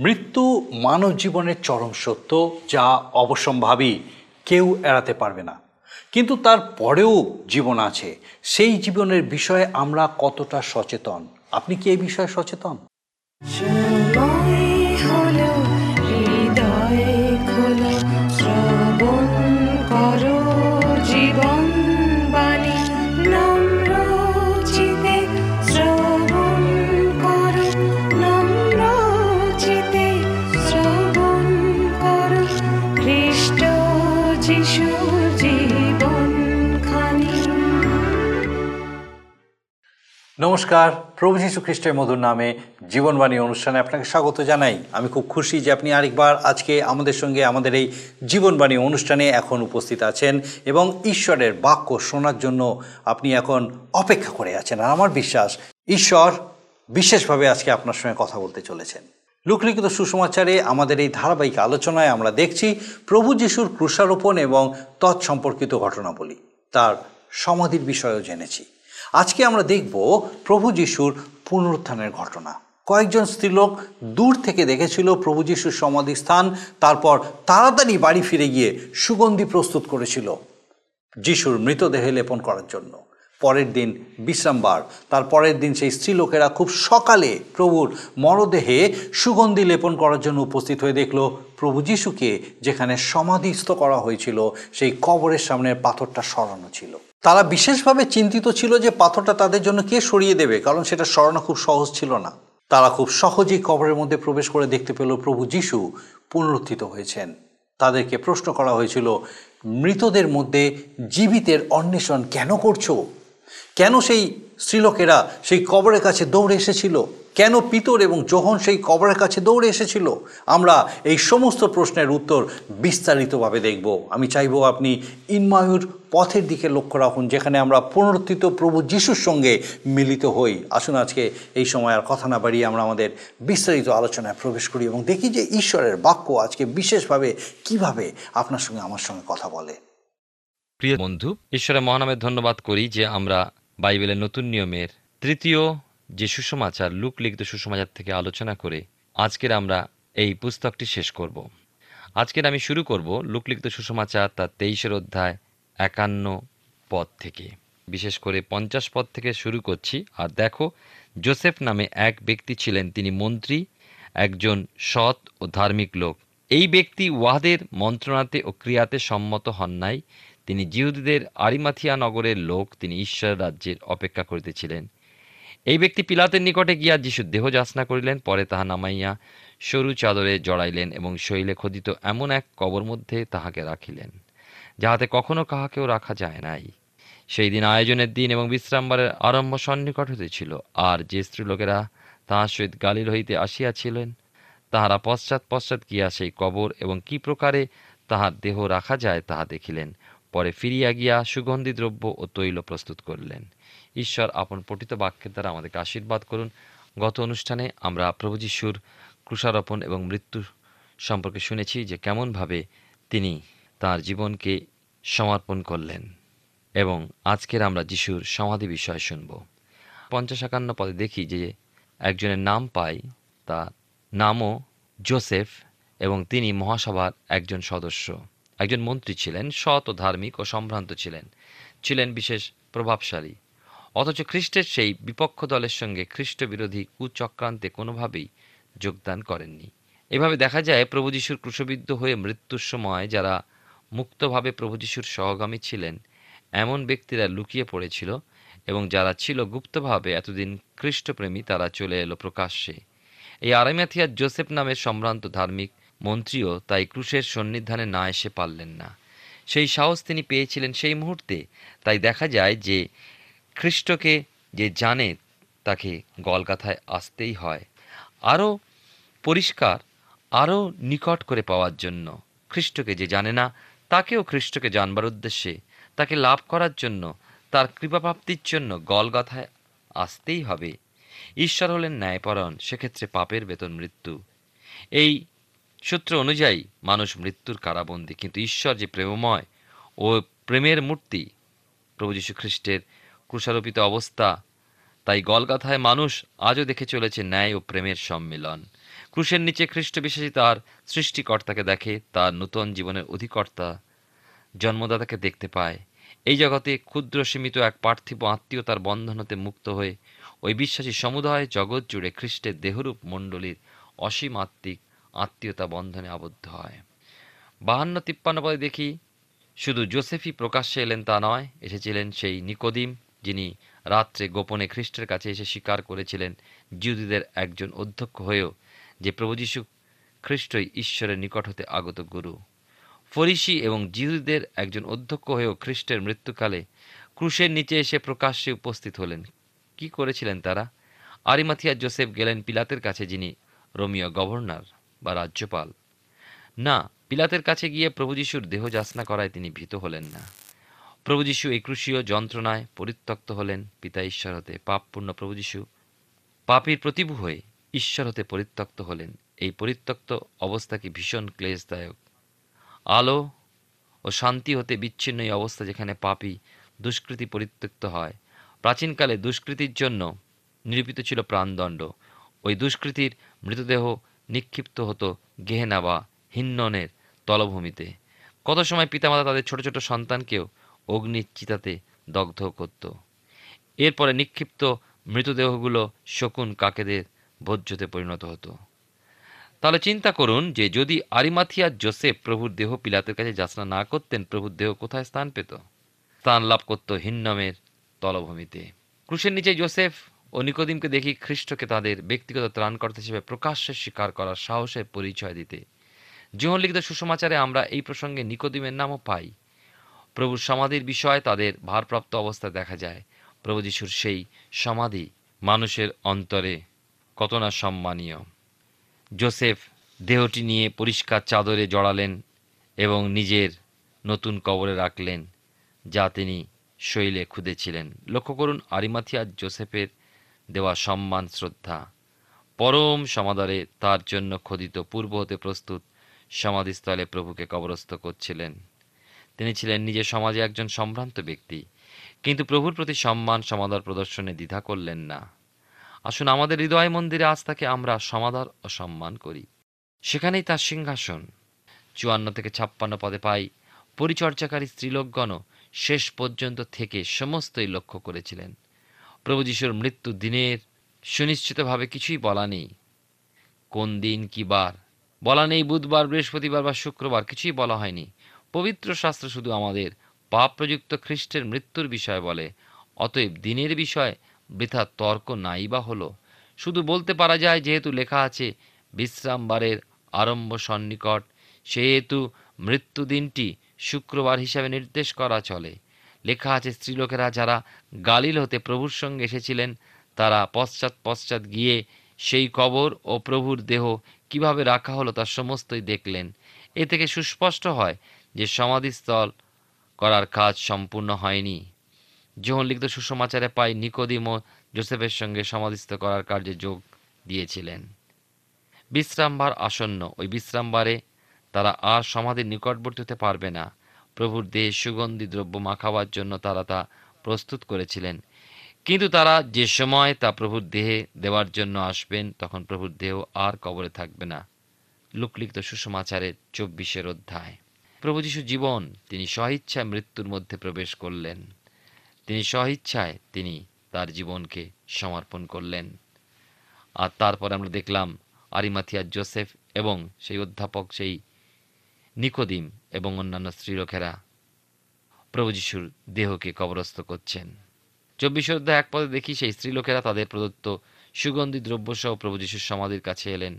মৃত্যু মানব জীবনের চরম সত্য যা অবশ্যম্ভাবী, কেউ এড়াতে পারবে না। কিন্তু তার পরেও জীবন আছে। সেই জীবনের বিষয়ে আমরা কতটা সচেতন? আপনি কি এই বিষয়ে সচেতন? নমস্কার, প্রভু যীশু খ্রিস্টের মধুর নামে জীবনবাণী অনুষ্ঠানে আপনাকে স্বাগত জানাই। আমি খুব খুশি যে আপনি আরেকবার আজকে আমাদের সঙ্গে আমাদের এই জীবনবাণী অনুষ্ঠানে এখন উপস্থিত আছেন এবং ঈশ্বরের বাক্য শোনার জন্য আপনি এখন অপেক্ষা করে আছেন। আর আমার বিশ্বাস, ঈশ্বর বিশেষভাবে আজকে আপনার সঙ্গে কথা বলতে চলেছেন। লুকলিখিত সুসমাচারে আমাদের এই ধারাবাহিক আলোচনায় আমরা দেখছি প্রভু যিশুর ক্রুশারোপণ এবং তৎসম্পর্কিত ঘটনাবলী। তার সমাধির বিষয়েও জেনেছি। আজকে আমরা দেখব প্রভু যিশুর পুনরুত্থানের ঘটনা। কয়েকজন স্ত্রীলোক দূর থেকে দেখেছিল প্রভু যিশুর সমাধিস্থান, তারপর তাড়াতাড়ি বাড়ি ফিরে গিয়ে সুগন্ধি প্রস্তুত করেছিল যিশুর মৃতদেহে লেপন করার জন্য। পরের দিন বিশ্রামবার, তার পরের দিন সেই স্ত্রীলোকেরা খুব সকালে প্রভুর মরদেহে সুগন্ধি লেপন করার জন্য উপস্থিত হয়ে দেখল প্রভু যিশুকে যেখানে সমাধিস্থ করা হয়েছিল, সেই কবরের সামনের পাথরটা সরানো ছিল। তারা বিশেষভাবে চিন্তিত ছিল যে পাথরটা তাদের জন্য কে সরিয়ে দেবে, কারণ সেটা সরানো খুব সহজ ছিল না। তারা খুব সহজেই কবরের মধ্যে প্রবেশ করে দেখতে পেল প্রভু যিশু পুনরুত্থিত হয়েছেন। তাদেরকে প্রশ্ন করা হয়েছিল, মৃতদের মধ্যে জীবিতের অন্বেষণ কেন করছ? কেন সেই স্ত্রীলোকেরা সেই কবরের কাছে দৌড়ে এসেছিল? কেন পিতর এবং যোহন সেই কবরের কাছে দৌড়ে এসেছিল? আমরা এই সমস্ত প্রশ্নের উত্তর বিস্তারিতভাবে দেখব। আমি চাইব আপনি ইনমায়ুর পথের দিকে লক্ষ্য রাখুন, যেখানে আমরা পুনরুত্থিত প্রভু যিশুর সঙ্গে মিলিত হই। আসুন আজকে এই সময় আর কথা না বাড়িয়ে আমরা আমাদের বিস্তারিত আলোচনায় প্রবেশ করি এবং দেখি যে ঈশ্বরের বাক্য আজকে বিশেষভাবে কীভাবে আপনার সঙ্গে আমার সঙ্গে কথা বলে। প্রিয় বন্ধু, ঈশ্বরের মহানামের ধন্যবাদ করি যে আমরা বাইবেলের নতুন নিয়মের তৃতীয় যে সুসমাচার, লুক লিখিত সুসমাচার থেকে আলোচনা করে আজকের আমরা এই পুস্তকটি শেষ করব। আজকের আমি শুরু করব লুক লিখিত সুসমাচার তার তেইশের অধ্যায় একান্ন পদ থেকে। বিশেষ করে পঞ্চাশ পদ থেকে শুরু করছি। আর দেখো, জোসেফ নামে এক ব্যক্তি ছিলেন, তিনি মন্ত্রী, একজন সৎ ও ধার্মিক লোক। এই ব্যক্তি ওয়াহাদের মন্ত্রণাতে ও ক্রিয়াতে সম্মত হন নাই তিনি জিহুদীদের আরিমাথিয়া নগরের লোক, তিনি ঈশ্বর রাজ্যের অপেক্ষা করিতেছিলেন। এই ব্যক্তি পিলাতের নিকটে গিয়া যিশুর দেহ যাচনা করিলেন, পরে তাহা নামাইয়া সরু চাদরে জড়াইলেন এবং শৈলে খোদিত এমন এক কবর মধ্যে তাহাকে রাখিলেন, যাহাতে কখনো কাহাকেও রাখা যায় নাই। সেই দিন আয়োজনের দিন এবং বিশ্রামবারের আরম্ভ সন্নিকট হইতেছিল, আর যে স্ত্রীলোকেরা তাহার সহিত গালিল হইতে আসিয়াছিলেন, তাহারা পশ্চাৎ পশ্চাৎ গিয়া সেই কবর এবং কি প্রকারে তাহার দেহ রাখা যায় তাহা দেখিলেন। পরে ফিরিয়া গিয়া সুগন্ধি দ্রব্য ও তৈল প্রস্তুত করলেন। ঈশ্বর আপন পঠিত বাক্যের দ্বারা আমাদেরকে আশীর্বাদ করুন। গত অনুষ্ঠানে আমরা প্রভু যিশুর ক্রুশারোপণ এবং মৃত্যু সম্পর্কে শুনেছি যে কেমনভাবে তিনি তার জীবনকে সমর্পণ করলেন এবং আজকের আমরা যিশুর সমাধি বিষয় শুনব। পঞ্চাশ একান্ন পদে দেখি যে একজনের নাম পাই, তার নামও জোসেফ এবং তিনি মহাসভার একজন সদস্য। একজন মন্ত্রী ছিলেন, সৎ ও ধার্মিক ও সম্ভ্রান্ত ছিলেন। ছিলেন বিশেষ প্রভাবশালী। অথচ খ্রিস্টের সেই বিপক্ষ দলের সঙ্গে খ্রিস্ট বিরোধী কুচক্রান্তে কোনোভাবেই যোগদান করেননি। এভাবে দেখা যায়, প্রভু যিশুর ক্রুশবিদ্ধ হয়ে মৃত্যুর সময় যারা মুক্তভাবে প্রভু যিশুর সহগামী ছিলেন, এমন ব্যক্তিরা লুকিয়ে পড়েছিল এবং যারা ছিল গুপ্তভাবে এতদিন খ্রিস্টপ্রেমী, তারা চলে এলো প্রকাশ্যে। এই আরামিয়াথিয়ার জোসেফ নামের সম্ভ্রান্ত ধার্মিক মন্ত্রীও তাই ক্রুশের সন্নিধানে না এসে পারলেন না। সেই সাহস তিনি পেয়েছিলেন সেই মুহূর্তে। তাই দেখা যায় যে খ্রিস্টকে যে জানে, তাকে গলগাথায় আসতেই হয়। আরও পরিষ্কার, আরও নিকট করে পাওয়ার জন্য। খ্রিস্টকে যে জানে না, তাকেও খ্রিস্টকে জানবার উদ্দেশ্যে। তাকে লাভ করার জন্য, তার কৃপাপ্রাপ্তির জন্য গলগাথায় আসতেই হবে। ঈশ্বর হলেন ন্যায়পরণ সেক্ষেত্রে পাপের বেতন মৃত্যু। এই সূত্র অনুযায়ী, মানুষ মৃত্যুর কারাবন্দী। কিন্তু ঈশ্বর যে প্রেমময় ও প্রেমের মূর্তি, প্রভু যীশু খ্রিস্টের ক্রুশারোপিত অবস্থা, তাই গলগাথায় মানুষ আজও দেখে চলেছে ন্যায় ও প্রেমের সম্মিলন। ক্রুশের নিচে খ্রিস্ট বিশ্বাসী তার সৃষ্টিকর্তাকে দেখে তার নূতন জীবনের অধিকর্তা জন্মদাতাকে দেখতে পায়। এই জগতে ক্ষুদ্র সীমিত এক পার্থিব আত্মীয়তার বন্ধন হতে মুক্ত হয়ে ওই বিশ্বাসী সমুদায় জগৎ জুড়ে খ্রিস্টের দেহরূপ মণ্ডলীর অসীম আত্মিক আত্মীয়তা বন্ধনে আবদ্ধ হয়। বাহান্ন তিপ্পান্ন পদে দেখি, শুধু জোসেফই প্রকাশ্যে এলেন তা নয়, এসেছিলেন সেই নিকোদিম, যিনি রাত্রে গোপনে খ্রিস্টের কাছে এসে স্বীকার করেছিলেন জিউদিদের একজন অধ্যক্ষ হয়েও, যে প্রভু যীশু খ্রিস্টই ঈশ্বরের নিকট হতে আগত গুরু। ফরিসি এবং জিহুদীদের একজন অধ্যক্ষ হয়েও খ্রিস্টের মৃত্যুকালে ক্রুশের নিচে এসে প্রকাশ্যে উপস্থিত হলেন। কি করেছিলেন তারা? আরিমাথিয়া জোসেফ গেলেন পিলাতের কাছে, যিনি রোমিও গভর্নর। বা রাজ্যপাল। না, পিলাতের কাছে গিয়ে প্রভু যিশুর দেহ যাচনা করায় তিনি ভীত হলেন না। প্রভু যিশু এই ক্রুশীয় যন্ত্রণায় পরিত্যক্ত হলেন, পিতা ঈশ্বর হতে পাপপূর্ণ প্রভু যিশু পাপীর প্রতিভু হয়ে ঈশ্বর হতে পরিত্যক্ত হলেন। এই পরিত্যক্ত অবস্থা কি ভীষণ ক্লেশদায়ক। আলো ও শান্তি হতে বিচ্ছিন্ন এই অবস্থা যেখানে পাপী, দুষ্কৃতি পরিত্যক্ত হয়। প্রাচীনকালে দুষ্কৃতির জন্য নিরূপিত ছিল প্রাণদণ্ড। ওই দুষ্কৃতির মৃতদেহ নিক্ষিপ্ত হতো গেহেনা বা হিন্ননের তলভূমিতে। কত সময় পিতামাতা তাদের ছোট ছোট সন্তানকেও অগ্নির চিতাতে দগ্ধ করত। এরপরে নিক্ষিপ্ত মৃতদেহগুলো শকুন কাকেদের ভোজ্যতে পরিণত হতো। তাহলে চিন্তা করুন যে যদি আরিমাথিয়ার জোসেফ প্রভুর দেহ পিলাতের কাছে যাচনা না করতেন, প্রভুর দেহ কোথায় স্থান পেত? স্থান লাভ করত হিন্নমের তলভূমিতে। ক্রুশের নিচে জোসেফ ও নিকোদিমকে দেখি খ্রিস্টকে তাদের ব্যক্তিগত ত্রাণকর্তা হিসেবে প্রকাশ্যে স্বীকার করার সাহসের পরিচয় দিতে। জীবন লিখিত সুসমাচারে আমরা এই প্রসঙ্গে নিকোদিমের নামও পাই। প্রভুর সমাধির বিষয়ে তাদের ভারপ্রাপ্ত অবস্থায় দেখা যায়। প্রভু যিশুর সেই সমাধি মানুষের অন্তরে কত না সম্মানীয়। জোসেফ দেহটি নিয়ে পরিষ্কার চাদরে জড়ালেন এবং নিজের নতুন কবরে রাখলেন, যা তিনি শৈলে খুঁদেছিলেন লক্ষ্য করুন আরিমাথিয়া জোসেফের দেওয়া সম্মান, শ্রদ্ধা। পরম সমাদরে তার জন্য খোদিত পূর্ব হতে প্রস্তুত সমাধিস্থলে প্রভুকে কবরস্থ করছিলেন। তিনি ছিলেন নিজের সমাজে একজন সম্ভ্রান্ত ব্যক্তি, কিন্তু প্রভুর প্রতি সম্মান, সমাদর প্রদর্শনে দ্বিধা করলেন না। আসুন আমাদের হৃদয় মন্দিরে আজ তাকে আমরা সমাদর ও সম্মান করি। সেখানেই তার সিংহাসন। চুয়ান্ন থেকে ছাপ্পান্ন পদে পাই পরিচর্যাকারী স্ত্রীলোকগণ শেষ পর্যন্ত থেকে সমস্তই লক্ষ্য করেছিলেন। প্রভু যিশুর মৃত্যু দিনের সুনিশ্চিতভাবে কিছুই বলা নেই। কোন দিন কি বার? বলা নেই বুধবার, বৃহস্পতিবার বা শুক্রবার, কিছুই বলা হয়নি। পবিত্র শাস্ত্র শুধু আমাদের পাপ প্রযুক্ত খ্রিস্টের মৃত্যুর বিষয় বলে। অতএব দিনের বিষয় বৃথা তর্ক নাই বা হলো। শুধু বলতে পারা যায়, যেহেতু লেখা আছে, বিশ্রামবারের আরম্ভ সন্নিকট, সেহেতু মৃত্যু দিনটি শুক্রবার হিসাবে নির্দেশ করা চলে। লেখা আছে, স্ত্রীলোকেরা যারা গালিল হতে প্রভুর সঙ্গে এসেছিলেন, তারা পশ্চাৎ পশ্চাৎ গিয়ে সেই কবর ও প্রভুর দেহ কীভাবে রাখা হলো তার সমস্তই দেখলেন। এ থেকে সুস্পষ্ট হয় যে সমাধিস্থল করার কাজ সম্পূর্ণ হয়নি। যখন লিখিত সুসমাচারে পাই, নিকোদিম ও জোসেফের সঙ্গে সমাধিস্থ করার কার্যে যোগ দিয়েছিলেন। বিশ্রামবার আসন্ন, ওই বিশ্রামবারে তারা আর সমাধির নিকটবর্তী হতে পারবে না। প্রভুর দেহে সুগন্ধি দ্রব্য মাখাবার জন্য তারা তা প্রস্তুত করেছিলেন। কিন্তু তারা যে সময় তা প্রভুর দেহে দেওয়ার জন্য আসবেন, তখন প্রভুর দেহ আর কবরে থাকবে না। লোকলিখিত সুসমাচারের চব্বিশের অধ্যায়। প্রভু যিশু জীবন, তিনি স্বইচ্ছায় মৃত্যুর মধ্যে প্রবেশ করলেন। তিনি স্বইচ্ছায় তিনি তার জীবনকে সমর্পণ করলেন। আর তারপর আমরা দেখলাম আরিমাথিয়া, জোসেফ এবং সেই অধ্যাপক, সেই নিকোদিম এবং অন্যান্য স্ত্রীলোকেরা প্রভু যিশুর দেহকে কবরস্থ করছেন। চব্বিশ অধ্যায় এক পদে দেখি সেই স্ত্রীলোকেরা তাদের প্রদত্ত সুগন্ধি দ্রব্যসহ প্রভু যিশুর সমাধির কাছে এলেন।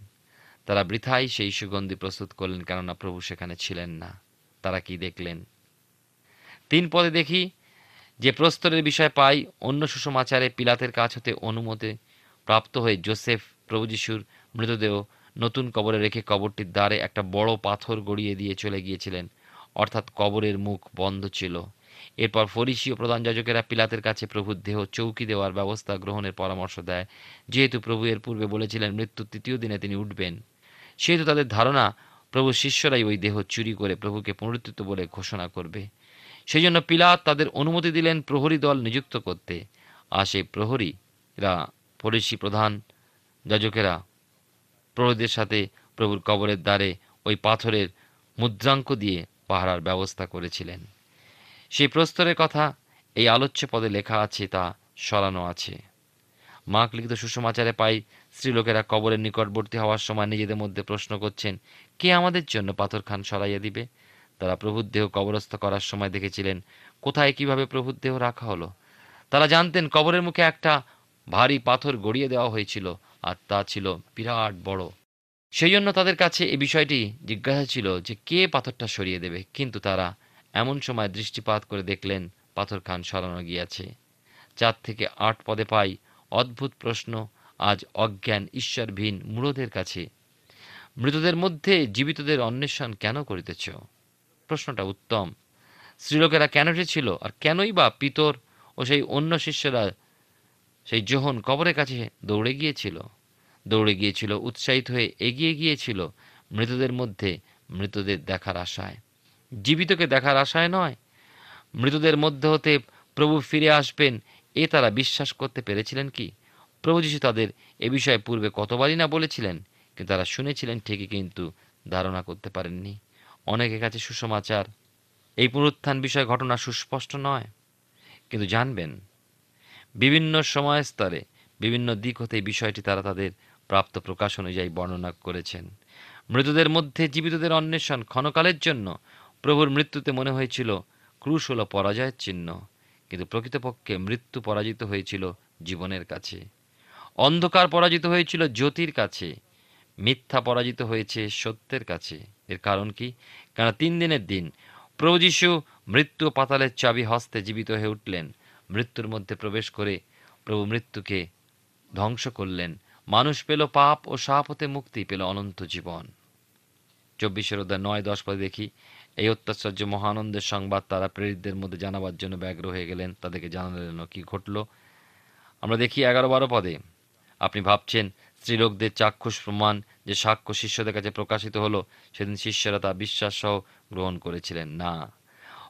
তারা বৃথাই সেই সুগন্ধি প্রস্তুত করলেন কেননা প্রভু সেখানে ছিলেন না। তারা কি দেখলেন? তিন পদে দেখি যে প্রস্তরের বিষয় পাই, অন্য সুষমাচারে পিলাতের কাছ হতে অনুমতি প্রাপ্ত হয়ে জোসেফ প্রভু যিশুর মৃতদেহ নতুন কবরে রেখে কবরটির দ্বারে একটা বড় পাথর গড়িয়ে দিয়ে চলে গিয়েছিলেন। অর্থাৎ কবরের মুখ বন্ধ ছিল। এরপর ফরিসি ও প্রধান যাজকেরা পিলাতের কাছে প্রভুর দেহ চৌকি দেওয়ার ব্যবস্থা গ্রহণের পরামর্শ দেয়। যেহেতু প্রভু এর পূর্বে বলেছিলেন, মৃত্যুর তৃতীয় দিনে তিনি উঠবেন। সেহেতু তাদের ধারণা প্রভু শিষ্যরাই ওই দেহ চুরি করে প্রভুকে পুনরুত্থিত বলে ঘোষণা করবে। সেই জন্য পিলাত তাদের অনুমতি দিলেন প্রহরী দল নিযুক্ত করতে। আর সেই প্রহরীরা, ফরিসি প্রধান যাজকেরা প্রহরীদের সাথে প্রভুর কবরের দ্বারে ওই পাথরের মুদ্রাঙ্ক দিয়ে পাহারার ব্যবস্থা করেছিলেন। সেই প্রস্তরের কথা এই আলোচ্য পদে লেখা আছে, তা সরানো আছে। মাক লিখিত সুষমাচারে পাই স্ত্রীলোকেরা কবরের নিকটবর্তী হওয়ার সময় নিজেদের মধ্যে প্রশ্ন করছেন, কে আমাদের জন্য পাথর খান সরাইয়া দিবে? তারা প্রভুর দেহ কবরস্থ করার সময় দেখেছিলেন, কোথায় কীভাবে প্রভুর দেহ রাখা হলো? তারা জানতেন কবরের মুখে একটা ভারী পাথর গড়িয়ে দেওয়া হয়েছিল আর তা ছিল বিরাট বড়। সেই জন্য তাদের কাছে এই বিষয়টি জিজ্ঞাসা ছিল যে কে পাথরটা সরিয়ে দেবে, কিন্তু তারা এমন সময় দৃষ্টিপাত করে দেখলেন পাথর খান সরানো গিয়াছে। চার থেকে আট পদে পাই অদ্ভুত প্রশ্ন, আজ অজ্ঞান ঈশ্বরভীন মূঢ়দের কাছে। মৃতদের মধ্যে জীবিতদের অন্বেষণ কেন করিতেছ? প্রশ্নটা উত্তম। স্ত্রীলোকেরা কেন ছিল আর কেনই বা পিতর ও সেই অন্য শিষ্যরা সেই জোহন কবরের কাছে দৌড়ে গিয়েছিল। দৌড়ে গিয়েছিল, উৎসাহিত হয়ে এগিয়ে গিয়েছিল মৃতদের মধ্যে মৃতদের দেখার আশায়। জীবিতকে দেখার আশায় নয়, মৃতদের মধ্যে হতে প্রভু ফিরে আসবেন এ তারা বিশ্বাস করতে পেরেছিলেন কি? প্রভু যিশু তাদের এ বিষয়ে পূর্বে কতবারই না বলেছিলেন, কিন্তু তারা শুনেছিলেন, ঠিকই কিন্তু ধারণা করতে পারেননি। অনেকের কাছে সুসমাচার, এই পুনরুত্থান বিষয় ঘটনা সুস্পষ্ট নয়, কিন্তু জানবেন বিভিন্ন সময় স্তরে বিভিন্ন দিক হতে বিষয়টি তারা তাদের প্রাপ্ত প্রকাশ অনুযায়ী বর্ণনা করেছেন। মৃতদের মধ্যে জীবিতদের অন্বেষণ ক্ষণকালের জন্য প্রভুর মৃত্যুতে মনে হয়েছিল ক্রুশ হল পরাজয়ের চিহ্ন, কিন্তু প্রকৃতপক্ষে মৃত্যু পরাজিত হয়েছিল জীবনের কাছে। অন্ধকার পরাজিত হয়েছিল জ্যোতির কাছে, মিথ্যা পরাজিত হয়েছে সত্যের কাছে। এর কারণ কি? কারণ তিন দিনের দিন প্রভু মৃত্যু পাতালের চাবি হস্তে জীবিত হয়ে উঠলেন। মৃত্যুর মধ্যে প্রবেশ করে প্রভু মৃত্যুকে ধ্বংস করলেন। মানুষ পেল পাপ ও সাপ হতে মুক্তি, পেল অনন্ত জীবন। চব্বিশের অধ্যায় নয়, দশ পদে দেখি, এই অত্যাশ্চর্য মহানন্দের সংবাদ তারা প্রেরিতদের মধ্যে জানাবার জন্য ব্যগ্র হয়ে গেলেন, তাদেরকে জানালেন কি ঘটল। আমরা দেখি এগারো, বারো পদে, আপনি ভাবছেন, স্ত্রীলোকদের চাক্ষুষ প্রমাণ যে সাক্ষ্য শিষ্যদের কাছে প্রকাশিত হলো, সেদিন শিষ্যরা তা বিশ্বাস সহ গ্রহণ করেছিলেন। না।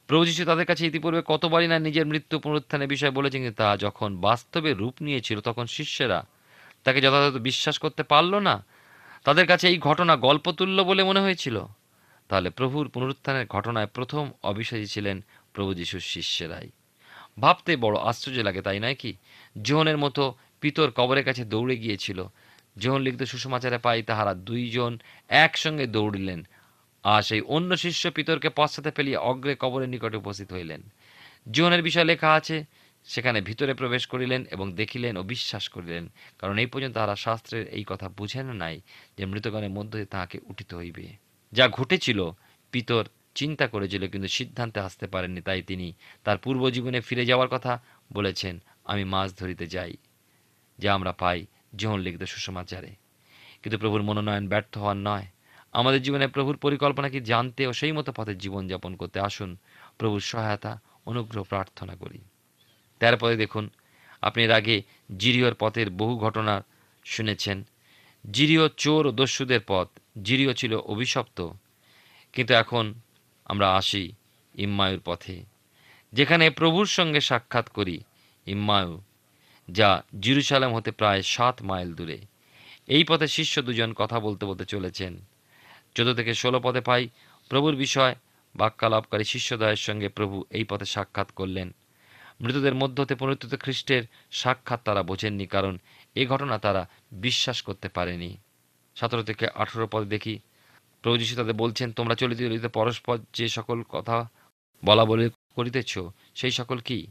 প্রভু যীশু তাদের কাছে ইতিপূর্বে কতবারই না নিজের মৃত্যু পুনরুত্থানের বিষয়ে বলেছেন তা যখন বাস্তবে রূপ নিয়েছিল, তখন শিষ্যেরা তাকে যথাযথ বিশ্বাস করতে পারল না। তাদের কাছে এই ঘটনা গল্পতুল্য বলে মনে হয়েছিল। তাহলে প্রভুর পুনরুত্থানের ঘটনায় প্রথম অবিশ্বাসী ছিলেন প্রভু যিশুর শিষ্যেরাই। ভাবতে বড় আশ্চর্য লাগে, তাই নয় কি? জোহনের মতো পিতর কবরের কাছে দৌড়ে গিয়েছিল। জোহন লিখিত সুষমাচারে পাই তাহারা দুইজন একসঙ্গে দৌড়িলেন। আর সেই অন্য শিষ্য পিতরকে পশ্চাতে ফেলিয়ে অগ্রে কবরের নিকটে উপস্থিত হইলেন। জীবনের বিষয় লেখা আছে, সেখানে ভিতরে প্রবেশ করিলেন এবং দেখিলেন ও বিশ্বাস করিলেন, কারণ এই পর্যন্ত তাহারা শাস্ত্রের এই কথা বুঝেন নাই যে মৃতগণের মধ্য তাহাকে উঠিত হইবে। যা ঘটেছিল, পিতর চিন্তা করেছিল কিন্তু সিদ্ধান্তে আসতে পারেননি, তাই তিনি তার পূর্ব জীবনে ফিরে যাওয়ার কথা বলেছেন, আমি মাছ ধরিতে যাই, যা আমরা পাই জীবন লিখিত সুষমাচারে কিন্তু প্রভুর মনোনয়ন ব্যর্থ হওয়ার নয়। আমাদের জীবনে প্রভুর পরিকল্পনা কি জানতে ও সেই মতো পথে জীবনযাপন করতে আসুন। প্রভুর সহায়তা, অনুগ্রহ, প্রার্থনা করি। তারপরে দেখুন, আপনি এর আগে জিরিওর পথের বহু ঘটনা শুনেছেন। জিরিও চোর ও দস্যুদের পথ জিরিও ছিল অভিশপ্ত। কিন্তু এখন আমরা আসি ইম্মায়ুর পথে, যেখানে প্রভুর সঙ্গে সাক্ষাৎ করি ইম্মায়ু, যা জিরুসালাম হতে প্রায় সাত মাইল দূরে। এই পথে শিষ্য দুজন কথা বলতে বলতে চলেছেন। চোদ্দ থেকে ষোলো পদে পাই। প্রভুর বিষয় বাক্যালাপকারী শিষ্যদয়ের সঙ্গে প্রভু এই পথে সাক্ষাৎ করলেন। মৃতদের মধ্য হতে পুনরুত্থিত খ্রিস্টের সাক্ষাৎ তারা বোঝেননি কারণ এ ঘটনা তারা বিশ্বাস করতে পারেনি। সতেরো থেকে আঠেরো পদে দেখি, প্রভু যীশু তাদের বলছেন, তোমরা চলিতে চলিতে পরস্পর যে সকল কথা বলা বলে করিতেছ, সেই সকল কি?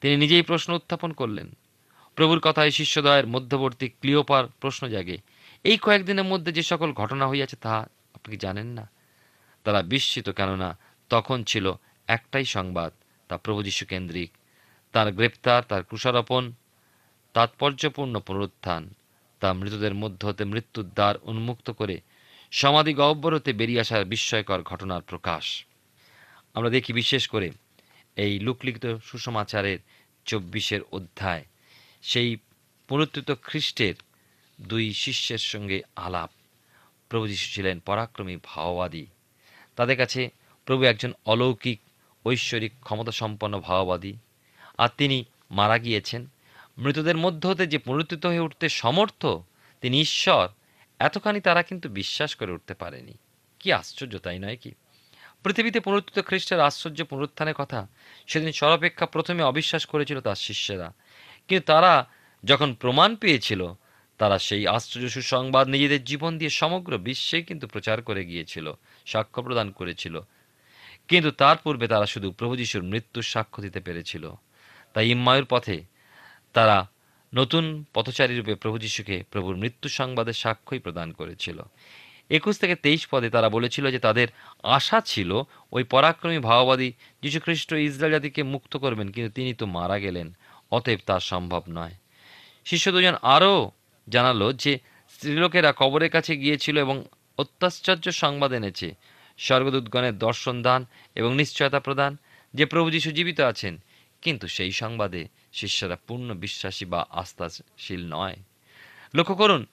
তিনি নিজেই প্রশ্ন উত্থাপন করলেন। প্রভুর কথায় শিষ্যদয়ের মধ্যবর্তী ক্লিওপার প্রশ্ন জাগে, এই কয়েকদিনের মধ্যে যে সকল ঘটনা হইয়াছে, তাহা আপনি জানেন না? তারা বিস্মিত, কেননা তখন ছিল একটাই সংবাদ, তা প্রভু যীশু কেন্দ্রিক। তার গ্রেপ্তার, তার কুষারোপণ তাৎপর্যপূর্ণ পুনরুত্থান, তা মৃতদের মধ্য হতে মৃত্যুর দ্বার উন্মুক্ত করে সমাধি গহ্বর হতে বেরিয়ে আসার বিস্ময়কর ঘটনার প্রকাশ। আমরা দেখি বিশেষ করে এই লুকলিখিত সুসমাচারের চব্বিশের অধ্যায়। সেই পুনরুত্থিত খ্রিস্টের দুই শিষ্যের সঙ্গে আলাপ। প্রভু যীশু ছিলেন পরাক্রমী ভাওবাদী। তাদের কাছে প্রভু একজন অলৌকিক, ঐশ্বরিক ক্ষমতা সম্পন্ন ভাওবাদী। আর তিনি মারা গিয়েছেন। মৃতদের মধ্য হতে যে পুনরুত্থিত হয়ে উঠতে সমর্থ, তিনি ঈশ্বর, এতখানি তারা কিন্তু বিশ্বাস করে উঠতে পারেনি। কি আশ্চর্য, তাই নয় কি? পৃথিবীতে পুনরুত্থিত খ্রিস্টের আশ্চর্য পুনরুত্থানের কথা সেদিন সর্বাপেক্ষা প্রথমে অবিশ্বাস করেছিল তার শিষ্যেরা। কিন্তু তারা যখন প্রমাণ পেয়েছিল তারা সেই আশ্চর্য সুসংবাদ নিজেদের জীবন দিয়ে সমগ্র বিশ্বে কিন্তু প্রচার করে গিয়েছিল, সাক্ষ্য প্রদান করেছিল। কিন্তু তার পূর্বে তারা শুধু প্রভু যিশুর মৃত্যুর সাক্ষ্য দিতে পেরেছিল। তাই ইম্মায়ুর পথে তারা নতুন পথচারী রূপে প্রভু যিশুকে প্রভুর মৃত্যু সংবাদের সাক্ষ্যই প্রদান করেছিল। একুশ থেকে তেইশ পদে তারা বলেছিল যে তাদের আশা ছিল ওই পরাক্রমী ভাওবাদী যীশুখ্রিস্ট ইসরায়েল জাতিকে মুক্ত করবেন, কিন্তু তিনি তো মারা গেলেন, অতএব তা সম্ভব নয়। শিষ্য দুজন আরও জানালো যে স্ত্রীলোকেরা কবরের কাছে গিয়েছিল এবং অত্যাশ্চর্য সংবাদ এনেছে। স্বর্গদূতগণের দর্শন দান এবং নিশ্চয়তা প্রদান, যে প্রভু যীশু জীবিত আছেন। কিন্তু সেই সংবাদে শিষ্যরা পূর্ণ বিশ্বাসী বা আস্থাশীল নয়। লক্ষ্য করুন,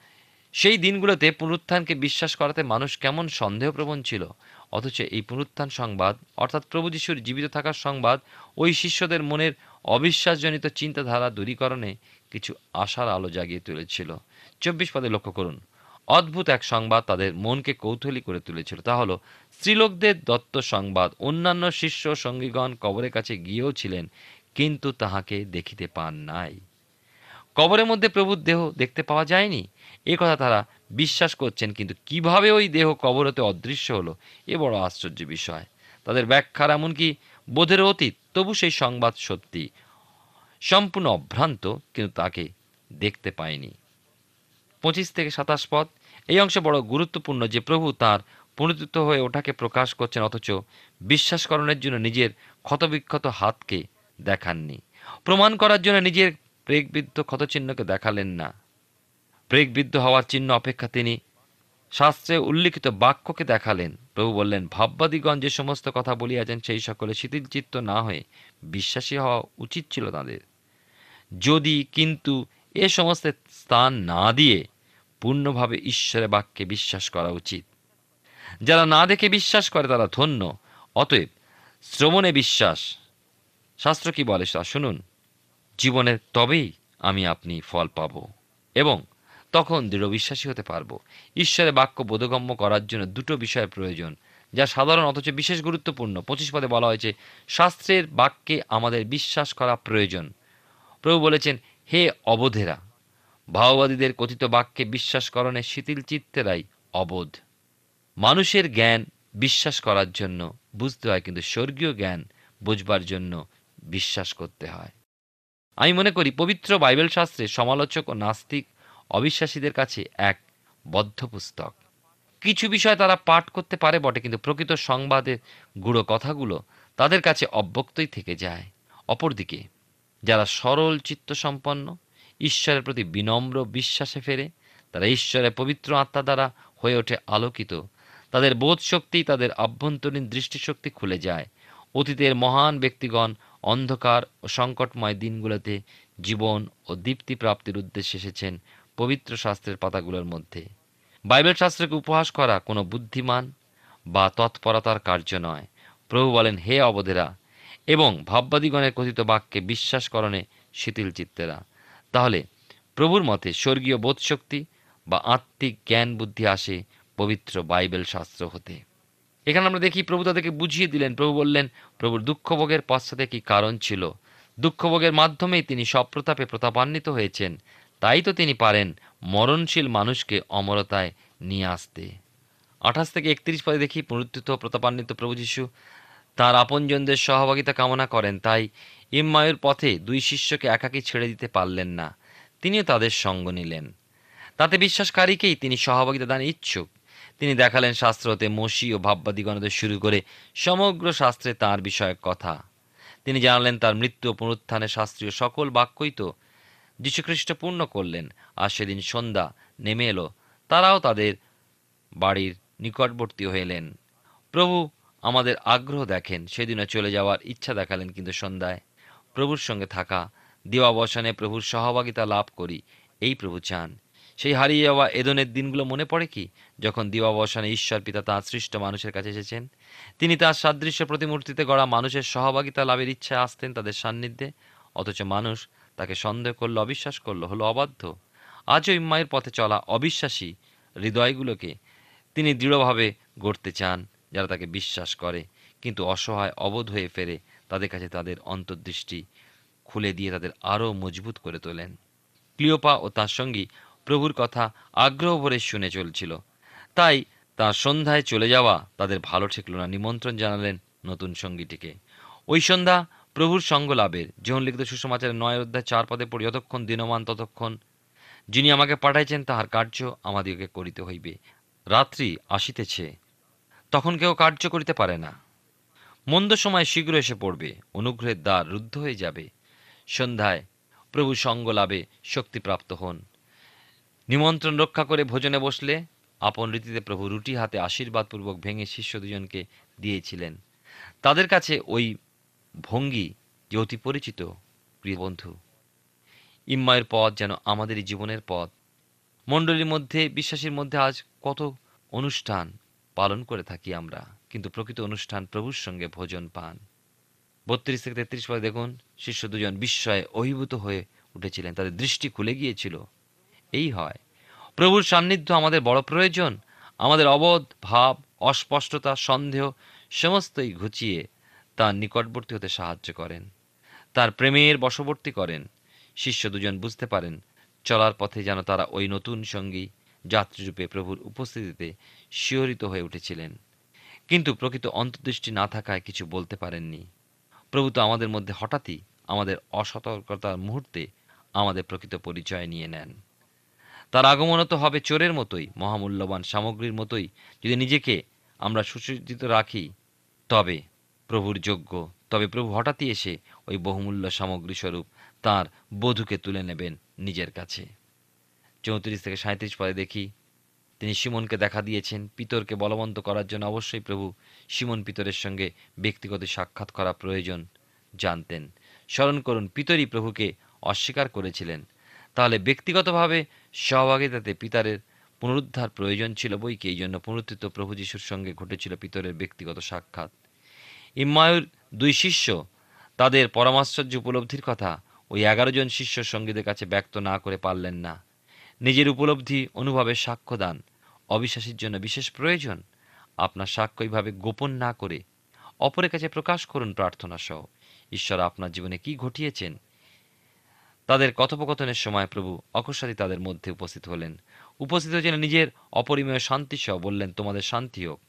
সেই দিনগুলোতে পুনরুত্থানকে বিশ্বাস করাতে মানুষ কেমন সন্দেহপ্রবণ ছিল। অথচ এই পুনরুত্থান সংবাদ, অর্থাৎ প্রভু যিশুর জীবিত থাকার সংবাদ, ওই শিষ্যদের মনের অবিশ্বাসজনিত চিন্তাধারা দূরীকরণে কিছু আশার আলো জাগিয়ে তুলেছিল। চব্বিশ পদে লক্ষ্য করুন, অদ্ভুত এক সংবাদ তাদের মনকে কৌতূহলী করে তুলেছিল। তা হলো, স্ত্রীলোকদের দত্ত সংবাদ। অন্যান্য শিষ্য সঙ্গীগণ কবরের কাছে গিয়েও ছিলেন, কিন্তু তাহাকে দেখিতে পান নাই। কবরের মধ্যে প্রভুর দেহ দেখতে পাওয়া যায়নি? এ কথা তারা বিশ্বাস করছেন, কিন্তু কীভাবে ওই দেহ কবর হতে অদৃশ্য হলো, এ বড় আশ্চর্য বিষয়। তাদের ব্যাখ্যার এমনকি বোধের অতীত, তবু সেই সংবাদ সত্যি। সম্পূর্ণ অভ্রান্ত, কিন্তু তাকে দেখতে পায়নি। পঁচিশ থেকে সাতাশ পদ, এই অংশে বড় গুরুত্বপূর্ণ যে প্রভু তার পুনরুত্থিত হয়ে ওঠাকে প্রকাশ করছেন, অথচ বিশ্বাসকরণের জন্য নিজের ক্ষতবিক্ষত হাতকে দেখাননি। প্রমাণ করার জন্য নিজের প্রেগবিদ্ধ ক্ষতচিহ্নকে দেখালেন না। প্রেগবিদ্ধ হওয়ার চিহ্ন অপেক্ষা তিনি শাস্ত্রে উল্লিখিত বাক্যকে দেখালেন। প্রভু বললেন, ভাববাদীগণ যে সমস্ত কথা বলিয়াছেন, সেই সকলে শিথিলচিত্ত না হয়ে বিশ্বাসী হওয়া উচিত ছিল তাদের। যদি কিন্তু এ সমস্ত স্থান না দিয়ে পূর্ণভাবে ঈশ্বরের বাক্যে বিশ্বাস করা উচিত। যারা না দেখে বিশ্বাস করে তারা ধন্য। অতএব শ্রবণে বিশ্বাস। শাস্ত্র কি বলে তা শুনুন। জীবনে তবেই আমি আপনি ফল পাব এবং তখন দৃঢ় বিশ্বাসী হতে পারব। ঈশ্বরের বাক্য বোধগম্য করার জন্য দুটো বিষয়ের প্রয়োজন, যা সাধারণ অথচ বিশেষ গুরুত্বপূর্ণ। পঁচিশ পদে বলা হয়েছে, শাস্ত্রের বাক্যে আমাদের বিশ্বাস করা প্রয়োজন। প্রভু বলেছেন, হে অবোধেরা, ভাওবাদীদের কথিত বাক্যে বিশ্বাসকরণে শিথিল চিত্তেরাই অবোধ। মানুষের জ্ঞান বিশ্বাস করার জন্য বুঝতে হয়, কিন্তু স্বর্গীয় জ্ঞান বুঝবার জন্য বিশ্বাস করতে হয়। আমি মনে করি, পবিত্র বাইবেল শাস্ত্রে সমালোচক ও নাস্তিক অবিশ্বাসীদের কাছে এক বদ্ধ পুস্তক। কিছু বিষয় তারা পাঠ করতে পারে বটে, কিন্তু প্রকৃত সংবাদের গুঁড়ো কথাগুলো তাদের কাছে অব্যক্তই থেকে যায়। অপরদিকে যারা সরল চিত্তসম্পন্ন, ঈশ্বরের প্রতি বিনম্র বিশ্বাসে ফেরে, তারা ঈশ্বরের পবিত্র আত্মা দ্বারা হয়ে ওঠে আলোকিত। তাদের বোধ শক্তি তাদের আভ্যন্তরীণ দৃষ্টিশক্তি খুলে যায়। অতীতের মহান ব্যক্তিগণ অন্ধকার ও সংকটময় দিনগুলোতে জীবন ও দীপ্তি প্রাপ্তির উদ্দেশ্যে এসেছেন পবিত্র শাস্ত্রের পাতাগুলোর মধ্যে। বাইবেল শাস্ত্রকে উপহাস করা কোনো বুদ্ধিমান বা তৎপরতার কার্য নয়। প্রভু বলেন, হে অবধেরা এবং ভাববাদীগণের কথিত বাক্যে বিশ্বাস করণে শিথিল চিত্তেরা। তাহলে প্রভুর মতে স্বর্গীয় বোধশক্তি বা আত্মিক জ্ঞান বুদ্ধি আসে পবিত্র বাইবেল শাস্ত্র হতে। এখানে আমরা দেখি প্রভু তাদেরকে বুঝিয়ে দিলেন। প্রভু বললেন, প্রভুর দুঃখভোগের পশ্চাতে কি কারণ ছিল? দুঃখভোগের মাধ্যমেই তিনি সপ্রতাপে প্রতাপান্বিত হয়েছেন। তাই তো তিনি পারেন মরণশীল মানুষকে অমরতায় নিয়ে আসতে। আঠাশ থেকে একত্রিশ পদে দেখি পুনরুত্থিত প্রতাপান্বিত প্রভু যিশু। তার আপনজনদের সহভাগিতা কামনা করেন, তাই ইম্মায়ুর পথে দুই শিষ্যকে একাকী ছেড়ে দিতে পারলেন না। তিনিও তাদের সঙ্গ নিলেন। তাতে বিশ্বাসকারীকেই তিনি সহভাগিতা দান ইচ্ছুক। তিনি দেখালেন শাস্ত্র হতে মসি ও ভাববাদী গণদের শুরু করে সমগ্র শাস্ত্রে তার বিষয়ক কথা। তিনি জানালেন, তার মৃত্যু পুনরুত্থানে শাস্ত্রীয় সকল বাক্যই তো যীশুখ্রিস্ট পূর্ণ করলেন, আর সেদিন সন্ধ্যা নেমে এলো। তারাও তাদের বাড়ির নিকটবর্তী হয়ে এলেন। প্রভু আমাদের আগ্রহ দেখেন, সেদিনও চলে যাওয়ার ইচ্ছা দেখালেন কিন্তু সন্ধ্যায়। প্রভুর সঙ্গে থাকা দিবাবসানে প্রভুর সহভাগিতা লাভ করি, এই প্রভু চান। সেই হারিয়ে যাওয়া এদনের দিনগুলো মনে পড়ে কি? যখন দিবাবসানে ঈশ্বর পিতা তাঁর সৃষ্ট মানুষের কাছে এসেছেন, তিনি তার সাদৃশ্য প্রতিমূর্তিতে গড়া মানুষের সহভাগিতা লাভের ইচ্ছায় আসতেন তাদের সান্নিধ্যে, অথচ মানুষ তাকে সন্দেহ করল, অবিশ্বাস করল, হলো অবাধ্য। আজও ইম্মায়ের পথে চলা অবিশ্বাসী হৃদয়গুলোকে তিনি দৃঢ়ভাবে গড়তে চান। যারা তাকে বিশ্বাস করে, কিন্তু অসহায়, অবোধ হয়ে ফেরে, তাদের কাছে তাদের অন্তর্দৃষ্টি খুলে দিয়ে তাদের আরও মজবুত করে তোলেন। ক্লিওপা ও তার সঙ্গী প্রভুর কথা আগ্রহ ভরে শুনে চলছিল। তাই তার সন্ধ্যায় চলে যাওয়া তাদের ভালো ঠেকল না, নিমন্ত্রণ জানালেন নতুন সঙ্গীটিকে। ওই সন্ধ্যা প্রভুর সঙ্গ লাভের। যেমন লিখিত সুসমাচারের নয় অধ্যায় চার পদে পড়ি, যতক্ষণ দিনমান, ততক্ষণ যিনি আমাকে পাঠাইছেন, তাহার কার্য আমাদিগকে করিতে হইবে। রাত্রি আসিতেছে। তখন কেউ কার্য করিতে পারে না। মন্দ সময় শীঘ্র এসে পড়বে, অনুগ্রহের দ্বার রুদ্ধ হয়ে যাবে। সন্ধ্যায় প্রভু সঙ্গ লাভে শক্তিপ্রাপ্ত হন। নিমন্ত্রণ রক্ষা করে ভোজনে বসলে আপন রীতিতে প্রভু রুটি হাতে আশীর্বাদপূর্বক ভেঙে শিষ্য দুজনকে দিয়েছিলেন। তাদের কাছে ওই ভঙ্গি যে অতি পরিচিত, প্রিয় বন্ধু, ইম্মায়ের পথ যেন আমাদেরই জীবনের পথ। মণ্ডলীর মধ্যে, বিশ্বাসীর মধ্যে আজ কত অনুষ্ঠান পালন করে থাকি আমরা, কিন্তু প্রকৃত অনুষ্ঠান প্রভুর সঙ্গে ভোজন পান। বত্রিশ থেকে তেত্রিশ পরে দেখুন, শিষ্য দুজন বিস্ময়ে অভিভূত হয়ে উঠেছিলেন। তাদের দৃষ্টি খুলে গিয়েছিল। এই হয়, প্রভুর সান্নিধ্য আমাদের বড় প্রয়োজন। আমাদের অবধ, ভাব, অস্পষ্টতা, সন্দেহ সমস্তই ঘুচিয়ে তার নিকটবর্তী হতে সাহায্য করেন। তার প্রেমের বশবর্তী করেন। শিষ্য দুজন বুঝতে পারেন, চলার পথে যেন তারা ওই নতুন সঙ্গী, যাত্রীরূপে প্রভুর উপস্থিতিতে শিহরিত হয়ে উঠেছিলেন। কিন্তু প্রকৃত অন্তর্দৃষ্টি না থাকায় কিছু বলতে পারেননি। প্রভু তো আমাদের মধ্যে হঠাৎই আমাদের অসতর্কতার মুহূর্তে আমাদের প্রকৃত পরিচয় নিয়ে নেন। তার আগমনও তো হবে চোরের মতোই, মহামূল্যবান সামগ্রীর মতোই। যদি নিজেকে আমরা সুসজ্জিত রাখি, তবে প্রভুর যোগ্য, তবে প্রভু হঠাৎই এসে ওই বহুমূল্য সামগ্রী স্বরূপ তার বধূকে তুলে নেবেন নিজের কাছে। চৌত্রিশ থেকে সাঁত্রিশ পরে দেখি তিনি সিমনকে দেখা দিয়েছেন পিতরকে বলবন্ত করার জন্য। অবশ্যই প্রভু সিমন পিতরের সঙ্গে ব্যক্তিগত সাক্ষাৎ করা প্রয়োজন, জানতেন। স্মরণ করুন, পিতরই প্রভুকে অস্বীকার করেছিলেন। তাহলে ব্যক্তিগতভাবে সহভাগিতাতে পিতারের পুনরুদ্ধার প্রয়োজন ছিল বই কি? এই জন্য পুনরুত্থিত প্রভু যিশুর সঙ্গে ঘটেছিল পিতরের ব্যক্তিগত সাক্ষাৎ। ইম্মায়ুর দুই শিষ্য তাদের পরমাশ্চর্য উপলব্ধির কথা ওই এগারো জন শিষ্য সঙ্গীদের কাছে ব্যক্ত না করে পারলেন না। নিজের উপলব্ধি অনুভবের সাক্ষ্য দান। অবিশ্বাসীর জন্য বিশেষ প্রয়োজন। আপনার সাক্ষ্য এইভাবে গোপন না করে অপরের কাছে প্রকাশ করুন প্রার্থনা সহ। ঈশ্বর আপনার জীবনে কি ঘটিয়েছেন? তাদের কথোপকথনের সময় প্রভু অকস্মাতই তাদের মধ্যে উপস্থিত হলেন। উপস্থিত হয়েছেন নিজের অপরিমেয় শান্তি সহ বললেন, তোমাদের শান্তি হোক,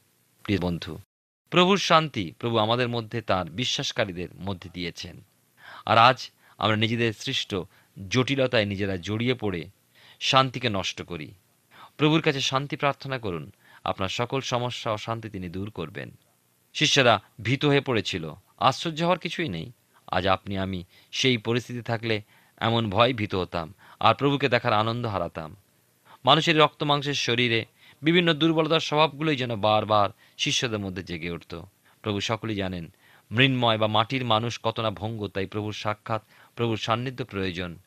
প্রিয় বন্ধু। প্রভুর শান্তি প্রভু আমাদের মধ্যে তার বিশ্বাসকারীদের মধ্যে দিয়েছেন। আর আজ আমরা নিজেদের সৃষ্ট জটিলতায় নিজেরা জড়িয়ে পড়ে শান্তিকে নষ্ট করি। প্রভুর কাছে শান্তি প্রার্থনা করুন। আপনার সকল সমস্যা, অশান্তি তিনি দূর করবেন। শিষ্যরা ভীত হয়ে পড়েছিল। আশ্চর্য হওয়ার কিছুই নেই। আজ আপনি, আমি সেই পরিস্থিতি থাকলে এমন ভয় ভীত হতাম আর প্রভুকে দেখার আনন্দ হারাতাম। মানুষের রক্ত, মাংসের শরীরে বিভিন্ন দুর্বলতার স্বভাবগুলোই যেন বারবার শিষ্যদের মধ্যে জেগে উঠত। প্রভু সকলেই জানেন, মৃন্ময় বা মাটির মানুষ কত না ভঙ্গ, তাই প্রভুর সাক্ষাৎ, প্রভুর সান্নিধ্য প্রয়োজন।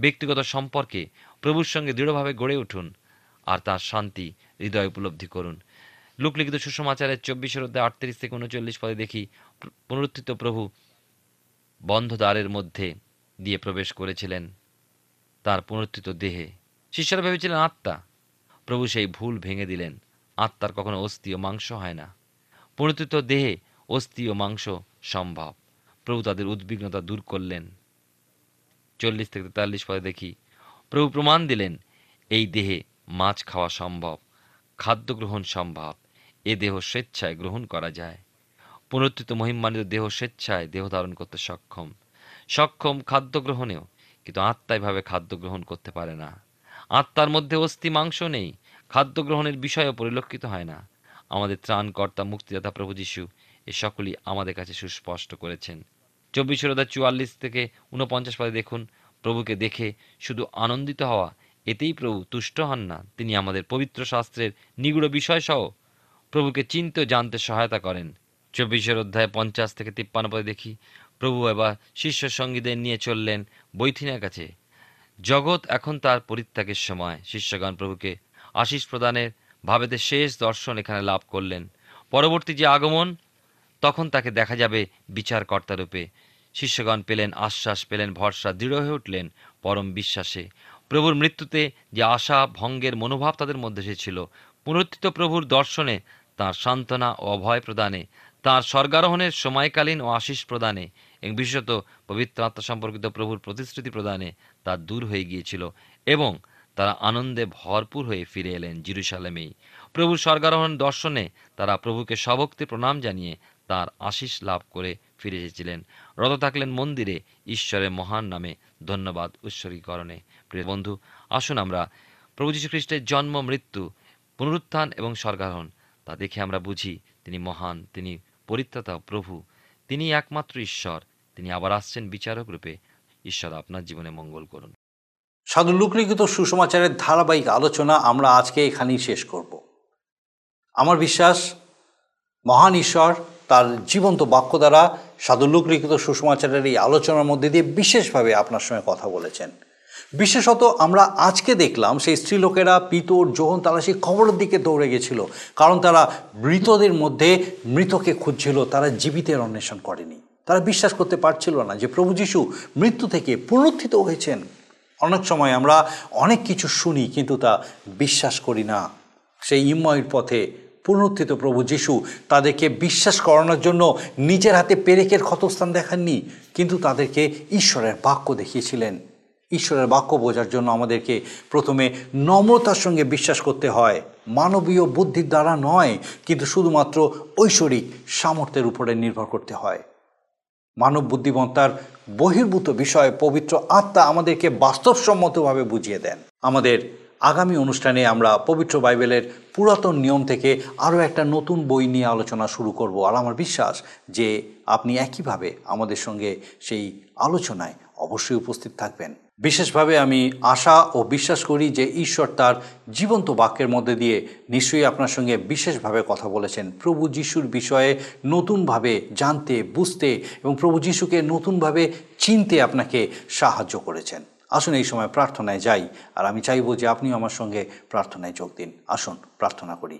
ব্যক্তিগত সম্পর্কে প্রভুর সঙ্গে দৃঢ়ভাবে গড়ে উঠুন আর তার শান্তি, হৃদয় উপলব্ধি করুন। লোকলিখিত সুষমাচারের চব্বিশের অধ্যায় আটত্রিশ থেকে উনচল্লিশ পদে দেখি, পুনরুত্থিত প্রভু বন্ধ দ্বারের মধ্যে দিয়ে প্রবেশ করেছিলেন তার পুনরুত্থিত দেহে। শিষ্যরা ভেবেছিলেন, আত্মা। প্রভু সেই ভুল ভেঙে দিলেন। আত্মার কখনো অস্থি ও মাংস হয় না। পুনরুত্থিত দেহে অস্থি ও মাংস সম্ভব। প্রভু তাদের উদ্বিগ্নতা দূর করলেন। চল্লিশ থেকে তেতাল্লিশ পদে দেখি প্রভু প্রমাণ দিলেন, এই দেহে মাছ খাওয়া সম্ভব, খাদ্য গ্রহণ সম্ভব, এ দেহ স্বেচ্ছায় গ্রহণ করা যায়। পুনরুত্থিত মহিমান্বিত দেহ স্বেচ্ছায় দেহ ধারণ করতে সক্ষম। সক্ষম খাদ্য গ্রহণেও, কিন্তু আত্মাইভাবে খাদ্য গ্রহণ করতে পারে না। আত্মার মধ্যে অস্থি মাংস নেই, খাদ্য গ্রহণের বিষয়ও পরিলক্ষিত হয় না। আমাদের ত্রাণকর্তা, মুক্তিদাতা প্রভু যিশু এ সকলই আমাদের কাছে সুস্পষ্ট করেছেন। চব্বিশ রোদা চুয়াল্লিশ থেকে উনপঞ্চাশ পদে দেখুন। প্রভুকে দেখে শুধু আনন্দিত হওয়া, এতেই প্রভু তুষ্ট হন না। তিনি আমাদের পবিত্র শাস্ত্রের নিগুড় বিষয় সহ প্রভুকে চিনতে জানতে সহায়তা করেন। চব্বিশের অধ্যায় পঞ্চাশ থেকে তিপ্পান্ন পদে দেখি, প্রভু এবার শিষ্য সঙ্গীদের নিয়ে চললেন বৈথিনার কাছে। জগৎ এখন তার পরিত্যাগের সময়। শিষ্যগণ প্রভুকে আশিস প্রদানের ভাবেতে শেষ দর্শন এখানে লাভ করলেন। পরবর্তী যে আগমন তখন তাকে দেখা যাবে বিচারকর্তা রূপে। শিষ্যগণ পেলেন আশ্বাস, পেলেন ভরসা, দৃঢ় হয়ে উঠলেন পরম বিশ্বাসে। প্রভুর মৃত্যুতে যে আশা, ভঙ্গের মনোভাব তাদের মধ্যে এসেছিল, পুনরুত্থিত প্রভুর দর্শনে, তার সান্ত্বনা ও অভয় প্রদানে, তার স্বর্গারোহণের সময়কালীন ও আশিস প্রদানে, এবং বিশেষত পবিত্র আত্মা সম্পর্কিত প্রভুর প্রতিশ্রুতি প্রদানে তা দূর হয়ে গিয়েছিল, এবং তারা আনন্দে ভরপুর হয়ে ফিরে এলেন জিরুসালেমেই। প্রভুর স্বর্গারোহণ দর্শনে তারা প্রভুকে সবক্তি প্রণাম জানিয়ে তার আশিস লাভ করে ফিরে এসেছিলেন। রত থাকলেন মন্দিরে, ঈশ্বরের মহান নামে ধন্যবাদ উৎসর্গীকরণে প্রিয় বন্ধু, আসুন আমরা প্রভু যীশু খ্রিস্টের জন্ম, মৃত্যু, পুনরুত্থান এবং স্বর্গারোহণ, তা দেখে আমরা বুঝি তিনি মহান, তিনি পরিত্রাতা প্রভু তিনি একমাত্র ঈশ্বর, তিনি আবার আসছেন বিচারক রূপে। ঈশ্বর আপনার জীবনে মঙ্গল করুন। সাধু লুকলিখিত সুসমাচারের ধারাবাহিক আলোচনা আমরা আজকে এখানেই শেষ করব। আমার বিশ্বাস, মহান ঈশ্বর তার জীবন্ত বাক্য দ্বারা সাধু লুকলিখিত সুসমাচারের এই আলোচনার মধ্যে দিয়ে বিশেষভাবে আপনার সঙ্গে কথা বলেছেন। বিশেষত আমরা আজকে দেখলাম সেই স্ত্রীলোকেরা পিতর যোহন তারা সেই খবরের দিকে দৌড়ে গেছিল, কারণ তারা মৃতদের মধ্যে মৃতকে খুঁজছিল, তারা জীবিতের অন্বেষণ করেনি। তারা বিশ্বাস করতে পারছিল না যে প্রভু যিশু মৃত্যু থেকে পুনরুত্থিত হয়েছেন। অনেক সময় আমরা অনেক কিছু শুনি কিন্তু তা বিশ্বাস করি না। সেই ইম্ময়ের পথে পুনরুত্থিত প্রভু যিশু তাদেরকে বিশ্বাস করানোর জন্য নিজের হাতে পেরেকের ক্ষতস্থান দেখাননি, কিন্তু তাদেরকে ঈশ্বরের বাক্য দেখিয়েছিলেন। ঈশ্বরের বাক্য বোঝার জন্য আমাদেরকে প্রথমে নম্রতার সঙ্গে বিশ্বাস করতে হয়। মানবীয় বুদ্ধির দ্বারা নয়, কিন্তু শুধুমাত্র ঐশ্বরিক সামর্থ্যের উপরে নির্ভর করতে হয়। মানব বুদ্ধিমত্তার বহির্ভূত বিষয়ে পবিত্র আত্মা আমাদেরকে বাস্তবসম্মতভাবে বুঝিয়ে দেন। আমাদের আগামী অনুষ্ঠানে আমরা পবিত্র বাইবেলের পুরাতন নিয়ম থেকে আরও একটা নতুন বই নিয়ে আলোচনা শুরু করব আর আমার বিশ্বাস যে আপনি একইভাবে আমাদের সঙ্গে সেই আলোচনায় অবশ্যই উপস্থিত থাকবেন। বিশেষভাবে আমি আশা ও বিশ্বাস করি যে ঈশ্বর তার জীবন্ত বাক্যের মধ্যে দিয়ে নিশ্চয়ই আপনার সঙ্গে বিশেষভাবে কথা বলেছেন। প্রভু যিশুর বিষয়ে নতুনভাবে জানতে, বুঝতে এবং প্রভু যিশুকে নতুনভাবে চিনতে আপনাকে সাহায্য করেছেন। আসুন এই সময় প্রার্থনায় যাই আর আমি চাইব যে আপনিও আমার সঙ্গে প্রার্থনায় যোগ দিন। আসুন, প্রার্থনা করি।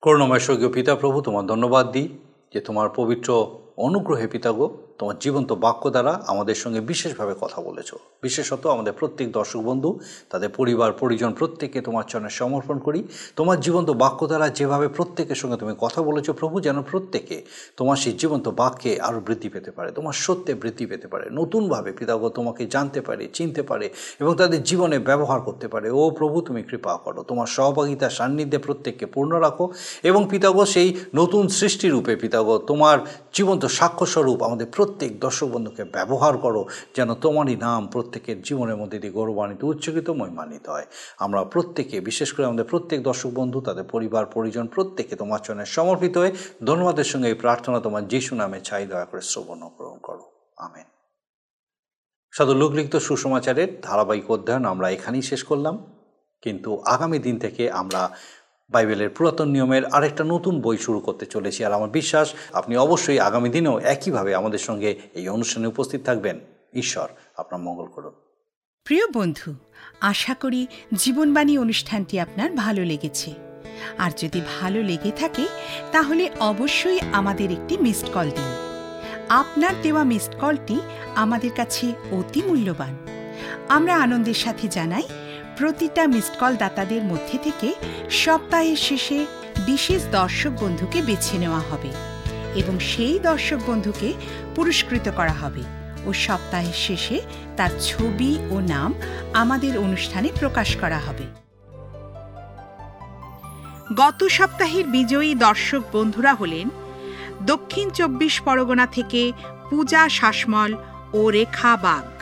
করুণাময় স্বর্গীয় পিতা, প্রভু তোমার ধন্যবাদ দিই যে তোমার পবিত্র অনুগ্রহে পিতাগো তোমার জীবন্ত বাক্য দ্বারা আমাদের সঙ্গে বিশেষভাবে কথা বলেছ। বিশেষত আমাদের প্রত্যেক দর্শক বন্ধু, তাদের পরিবার, পরিজন প্রত্যেককে তোমার চরণে সমর্পণ করি। তোমার জীবন্ত বাক্য দ্বারা যেভাবে প্রত্যেকের সঙ্গে তুমি কথা বলেছ, প্রভু যেন প্রত্যেকে তোমার সেই জীবন্ত বাক্যে আরও বৃদ্ধি পেতে পারে, তোমার সত্যে বৃদ্ধি পেতে পারে, নতুনভাবে পিতাগো তোমাকে জানতে পারে, চিনতে পারে এবং তাদের জীবনে ব্যবহার করতে পারে। ও প্রভু, তুমি কৃপা করো, তোমার সহভাগিতা সান্নিধ্যে প্রত্যেককে পূর্ণ রাখো এবং পিতাগো সেই নতুন সৃষ্টিরূপে পিতাগো তোমার জীবন্ত সাক্ষ্যস্বরূপ আমাদের প্রত্যেক দর্শক বন্ধুকে ব্যবহার করো যেন তোমারই নাম প্রত্যেকের জীবনের মধ্যে দিয়ে গৌরবান্বিত উচ্চকিত মহিমান্বিত হয়। আমরা প্রত্যেকে, বিশেষ করে আমাদের প্রত্যেক দর্শক বন্ধু, তাদের পরিবার, পরিজন, প্রত্যেকে তোমার চরণে সমর্পিত হয়ে ধন্যবাদের সঙ্গে এই প্রার্থনা তোমার যিশু নামে চাই দয়া করে শ্রবণ গ্রহণ করো। আমেন। সাধু লোকলিখিত সুসমাচারের ধারাবাহিক অধ্যয়ন আমরা এখানেই শেষ করলাম। কিন্তু আগামী দিন থেকে আমরা বাইবেলের পুরাতন নিয়মের আরেকটা নতুন বই শুরু করতে চলেছি। আর আমার বিশ্বাস, আপনি অবশ্যই আগামী দিনেও একইভাবে আমাদের সঙ্গে এই অনুষ্ঠানে উপস্থিত থাকবেন। ঈশ্বর আপনার মঙ্গল করুন। প্রিয় বন্ধু, আশা করি জীবনবাণী অনুষ্ঠানটি আপনার ভালো লেগেছে। আর যদি ভালো লেগে থাকে, তাহলে অবশ্যই আমাদের একটি মিসড কল দিন। আপনার দেওয়া মিসড কলটি আমাদের কাছে অতি মূল্যবান। আমরা আনন্দের সাথে জানাই প্রতিটা মিসড কল দাতাদের মধ্যে থেকে সপ্তাহের শেষে বিশেষ দর্শক বন্ধুকে বেছে নেওয়া হবে এবং সেই দর্শক বন্ধুকে পুরস্কৃত করা হবে ও সপ্তাহের শেষে তার ছবি ও নাম আমাদের অনুষ্ঠানে প্রকাশ করা হবে। গত সপ্তাহের বিজয়ী দর্শক বন্ধুরা হলেন দক্ষিণ চব্বিশ পরগনা থেকে পূজা শাসমল ও রেখা বাগ।